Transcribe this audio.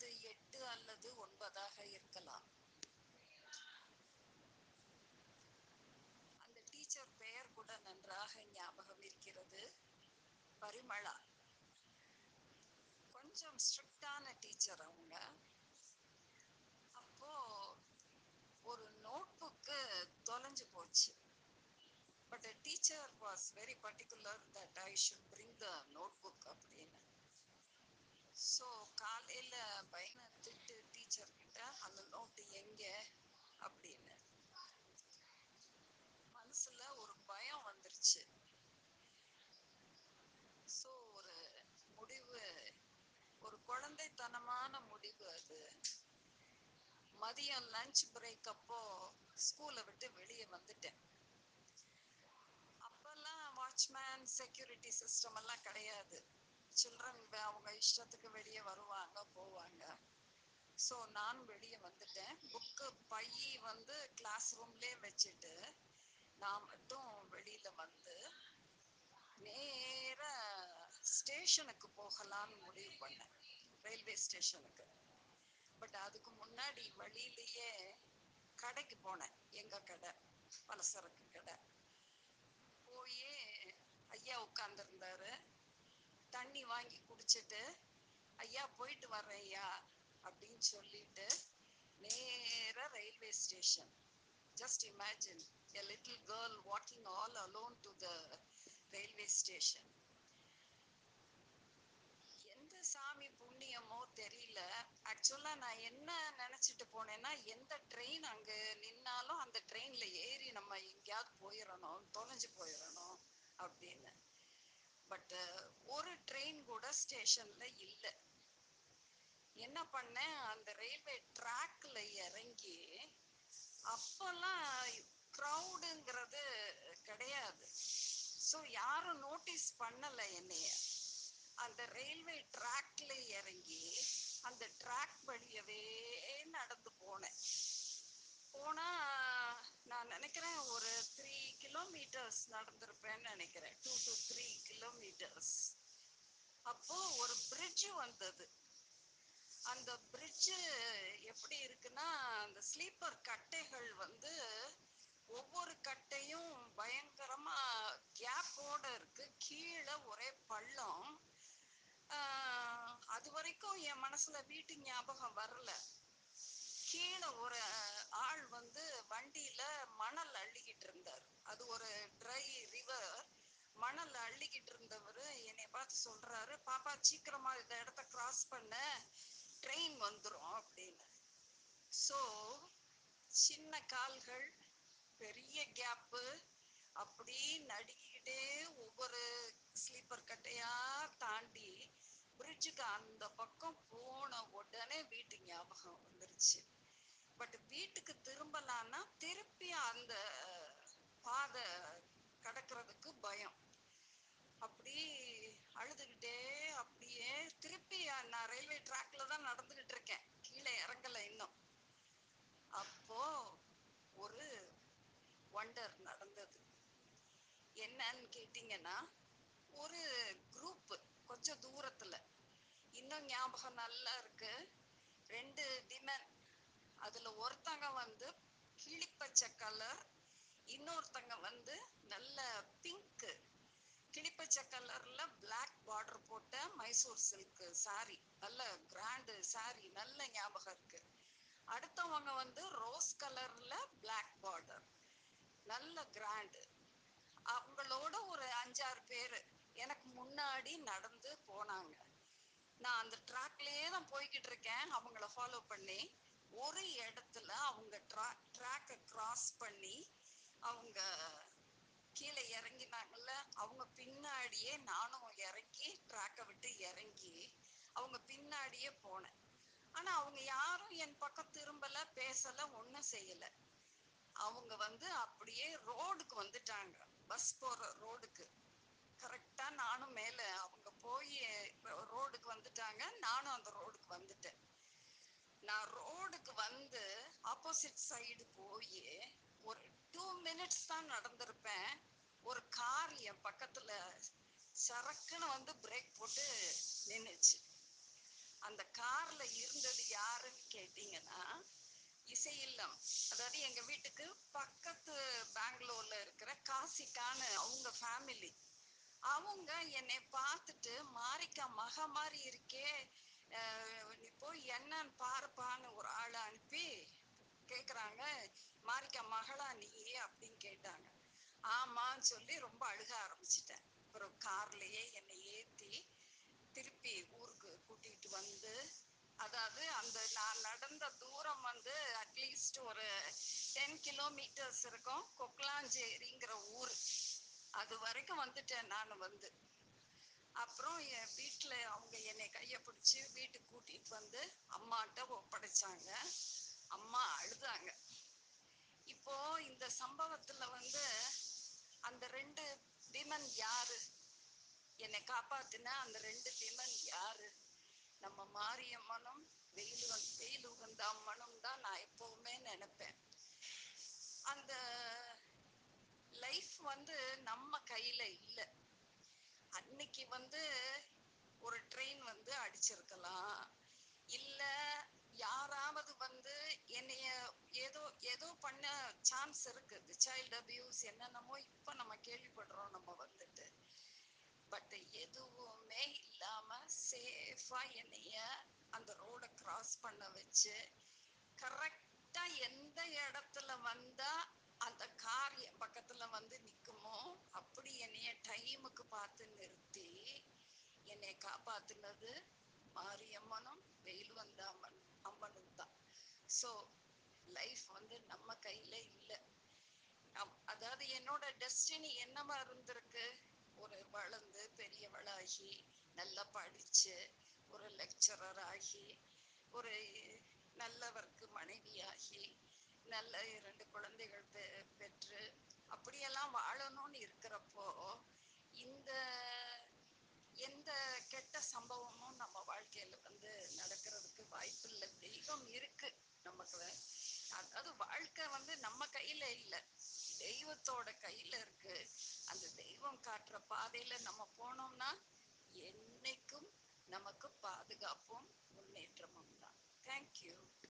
அது எட்டு அல்லது ஒன்பதாக இருக்கலாம். அந்த டீச்சர் பெயர் கூட நன்றாக ஞாபகம் இருக்கிறது. பரிமளா. கொஞ்சம் ஸ்ட்ரிக்டான டீச்சர் அவங்க. அப்போ ஒரு நோட்புக்கு தொலைஞ்சு போச்சு. But teacher was very particular that I should bring the notebook அப்படின்னு. ஸோ காலையில் பையனை திட்டு டீச்சர் கிட்ட அந்த நோட்டு எங்க? அப்படின்னு. மனசுல ஒரு பயம் வந்துருச்சு. ஸோ ஒரு முடிவு ஒரு குழந்தைத்தனமான முடிவு அது. மதியம் லஞ்ச் பிரேக் அப்போ ஸ்கூலை விட்டு வெளியே வந்துட்டேன். அப்பெல்லாம் வாட்ச்மேன் செக்யூரிட்டி சிஸ்டம் எல்லாம் கிடையாது. சில்ட்ரன் அவங்க இஷ்டத்துக்கு வெளியே வருவாங்க போவாங்க. ஸோ நான் வெளியே வந்துட்டேன். புக்கு பையி வந்து கிளாஸ் ரூம்லேயே வச்சுட்டு நான் மட்டும் வெளியில வந்து நேர ஸ்டேஷனுக்கு போகலான்னு முடிவு பண்ணேன். ரயில்வே ஸ்டேஷனுக்கு. பட் அதுக்கு முன்னாடி வழியிலேயே கடைக்கு போனேன். எங்க கடை? பலசரக்கு கடை. போய் ஐயா உட்கார்ந்துருந்தாரு. தண்ணி வாங்கி குடிச்சிட்டு ஐயா போயிட்டு வர்றேன் ஐயா அப்படின்னு சொல்லிட்டு நேராக railway station. Just imagine a little girl walking all alone to the railway station. எந்த சாமி புண்ணியமோ தெரியல. ஆக்சுவலா நான் என்ன நினைச்சிட்டு போனேன்னா எந்த ட்ரெயின் அங்க நின்னாலும் அந்த ட்ரெயின்ல ஏறி நம்ம எங்கேயாவது போயிடணும் தொலைஞ்சு போயிடணும் அப்படின்னு. பட் ஒரு ட்ரெயின் கூட ஸ்டேஷன்ல இல்லை. என்ன பண்ணேன்? அந்த ரயில்வே ட்ராக்ல இறங்கி அப்பெல்லாம் க்ரௌடுங்கிறது கிடையாது. ஸோ யாரும் நோட்டீஸ் பண்ணல என்னைய. அந்த ரயில்வே ட்ராக்ல இறங்கி அந்த ட்ராக் வழியவே நடந்து போனேன். போனா நான் நினைக்கிறேன் ஒரு த்ரீ கிலோமீட்டர்ஸ் நடந்திருப்பேன்னு நினைக்கிறேன். டூ டு த்ரீ கிலோமீட்டர்ஸ் அப்போ ஒரு பிரிட்ஜ் வந்தது. அந்த பிரிட்ஜ் எப்படி இருக்குன்னா அந்த ஸ்லீப்பர் கட்டைகள் வந்து ஒவ்வொரு கட்டையும் பயங்கரமா கேப்போட இருக்கு. கீழே ஒரே பள்ளம். அது வரைக்கும் என் மனசுல வீட்டு ஞாபகம் வரல. கீழே ஒரு ஆள் வந்து வண்டியில மணல் அள்ளிக்கிட்டு இருந்தார். அது ஒரு ட்ரை ரிவர் மணல் அள்ளிக்கிட்டு இருந்தவர் என்னை பார்த்து சொல்றாரு பாப்பா சீக்கிரமா இந்த இடத்த கிராஸ் பண்ண. ட்ரெயின் வந்துடும் அப்படின்னு. ஸோ சின்ன கால்கள் பெரிய கேப்பு அப்படி நடுக்கிட்டே ஒவ்வொரு ஸ்லீப்பர் கட்டையா தாண்டி பிரிட்ஜுக்கு அந்த பக்கம் போன உடனே வீட்டு ஞாபகம் வந்துருச்சு. பட் வீட்டுக்கு திரும்பலான்னா திருப்பி அந்த பாதை கடக்கிறதுக்கு பயம். அப்படி அழுதுகிட்டே அப்படியே திருப்பி நான் ரயில்வே ட்ராக்ல தான் நடந்துகிட்டு இருக்கேன். கீழே இறங்கல இன்னும். அப்போ ஒரு ஒண்டர் நடந்தது. என்னன்னு கேட்டிங்கன்னா ஒரு குரூப் கொஞ்சம் தூரத்துல இன்னும் ஞாபகம் நல்லா இருக்கு. ரெண்டு விமன் அதுல ஒருத்தங்க வந்து கிளிப்பச்சை கலர் இன்னொருத்தங்க வந்து நல்ல பிங்க்கு கிளிப்பச்சை கலர்ல பிளாக் பார்டர் போட்ட மைசூர் சில்க் சாரி நல்ல கிராண்டு சாரி நல்ல ஞாபகம் இருக்கு. அடுத்தவங்க வந்து ரோஸ் கலர்ல பிளாக் பார்டர் நல்ல கிராண்டு அவங்களோட ஒரு அஞ்சாறு பேர். எனக்கு முன்னாடி நடந்து போனாங்க. நான் அந்த ட்ராக்லயே தான் போய்கிட்டு இருக்கேன் அவங்கள ஃபாலோ பண்ணி ஒரு இடத்துல அவங்க ட்ரா ட்ராக்கை கிராஸ் பண்ணி அவங்க கீழே இறங்கினாங்கல்ல அவங்க பின்னாடியே நானும் இறங்கி ட்ராக்கை விட்டு இறங்கி அவங்க பின்னாடியே போனேன். ஆனா அவங்க யாரும் என் பக்கம் திரும்பல பேசல ஒன்றும் செய்யல. அவங்க வந்து அப்படியே ரோடுக்கு வந்துட்டாங்க. பஸ் போற ரோடுக்கு கரெக்டா நானும் மேல அவங்க போய் ரோடுக்கு வந்துட்டாங்க நானும் அந்த ரோடுக்கு வந்துட்டேன் நான் ரோடுக்கு வந்து ஆப்போசிட் சைடு போய் ஒரு டூ மினிட்ஸ் தான் நடந்திருப்பேன். ஒரு கார் என் பக்கத்துல சரக்குன்னு வந்து பிரேக் போட்டு நின்னுச்சு. அந்த கார்ல இருந்தது யாருன்னு கேட்டீங்கன்னா இசை இல்லம். அதாவது எங்க வீட்டுக்கு பக்கத்து பெங்களூர்ல இருக்கிற காசிக்கான அவங்க ஃபேமிலி அவங்க என்னை பார்த்துட்டு மாரிக்கா மக மாதிரி இருக்கே. நீ போய் என்னன்னு பாருப்பான்னு ஒரு ஆளை அனுப்பி கேக்குறாங்க மாரிக்கா மகளா நீ? அப்படின்னு கேட்டாங்க. ஆமான்னு சொல்லி ரொம்ப அழுக ஆரம்பிச்சிட்டேன். அப்புறம் கார்லயே என்னை ஏத்தி திருப்பி ஊருக்கு கூட்டிட்டு வந்து அதாவது அந்த நான் நடந்த தூரம் வந்து அட்லீஸ்ட் ஒரு டென் கிலோமீட்டர்ஸ் இருக்கும். கொக்லாஞ்சேரிங்கிற ஊர். அது வரைக்கும் வந்துட்டேன் நான் வந்து. அப்புறம் என் வீட்டில் அவங்க என்னை கையை பிடிச்சி வீட்டுக்கு கூட்டிட்டு வந்து அம்மாட்ட ஒப்படைச்சாங்க. அம்மா அழுதாங்க. இப்போ இந்த சம்பவத்துல வந்து அந்த ரெண்டு விமன் யாரு? என்னை காப்பாத்தின அந்த ரெண்டு விமன் யாரு? நம்ம மாரியம்மனும் வெயில் வெயில் உகந்த அம்மனும் தான் நான் எப்பவுமே நினைப்பேன். அந்த லைஃப் வந்து நம்ம கையில இல்லை. அன்னைக்கு வந்து ஒரு ட்ரெயின் வந்து அடிச்சிருக்கலாம். இல்ல யாராவது வந்து என்னைய ஏதோ ஏதோ பண்ண சான்ஸ் இருக்குது சைல்டு அபியூஸ் என்னென்னமோ இப்ப நம்ம கேள்விப்படுறோம் நம்ம வந்துட்டு. பட் எதுவுமே இல்லாம சேஃபா என்னைய அந்த ரோட கிராஸ் பண்ண வச்சு கரெக்டா எந்த இடத்துல வந்து அந்த கார் என் பக்கத்துல வந்து நிக்குமோ அப்படி என்னைய டைமுக்கு பார்த்து நிறுத்தி என்னை காப்பாத்தினது மாரியம்மனும் வெயில் வந்த அம்மன் அம்மனும் தான். ஸோ லைஃப் வந்து நம்ம கையில இல்லை. அதாவது என்னோட டெஸ்டினி என்னவா இருந்திருக்கு? ஒரு வளர்ந்து பெரியவளாகி நல்லா படிச்சு ஒரு லெக்சரர் ஆகி ஒரு நல்லவருக்கு மனைவியாகி நல்ல இரண்டு குழந்தைகள் பெ- பெற்று அப்படியெல்லாம் வாழணும்னு இருக்கிறப்போ இந்த எந்த கெட்ட சம்பவமும் நம்ம வாழ்க்கையில வந்து நடக்கிறதுக்கு வாய்ப்பு இல்லை தெய்வம் இருக்கு நமக்கு. அதாவது வாழ்க்கை வந்து நம்ம கையில இல்லை. தெய்வத்தோட கையில இருக்கு. அந்த தெய்வம் காட்டுற பாதையில நம்ம போனோம்னா என்னைக்கும் நமக்கு பாதுகாப்பும் முன்னேற்றமும் தான். தேங்க்யூ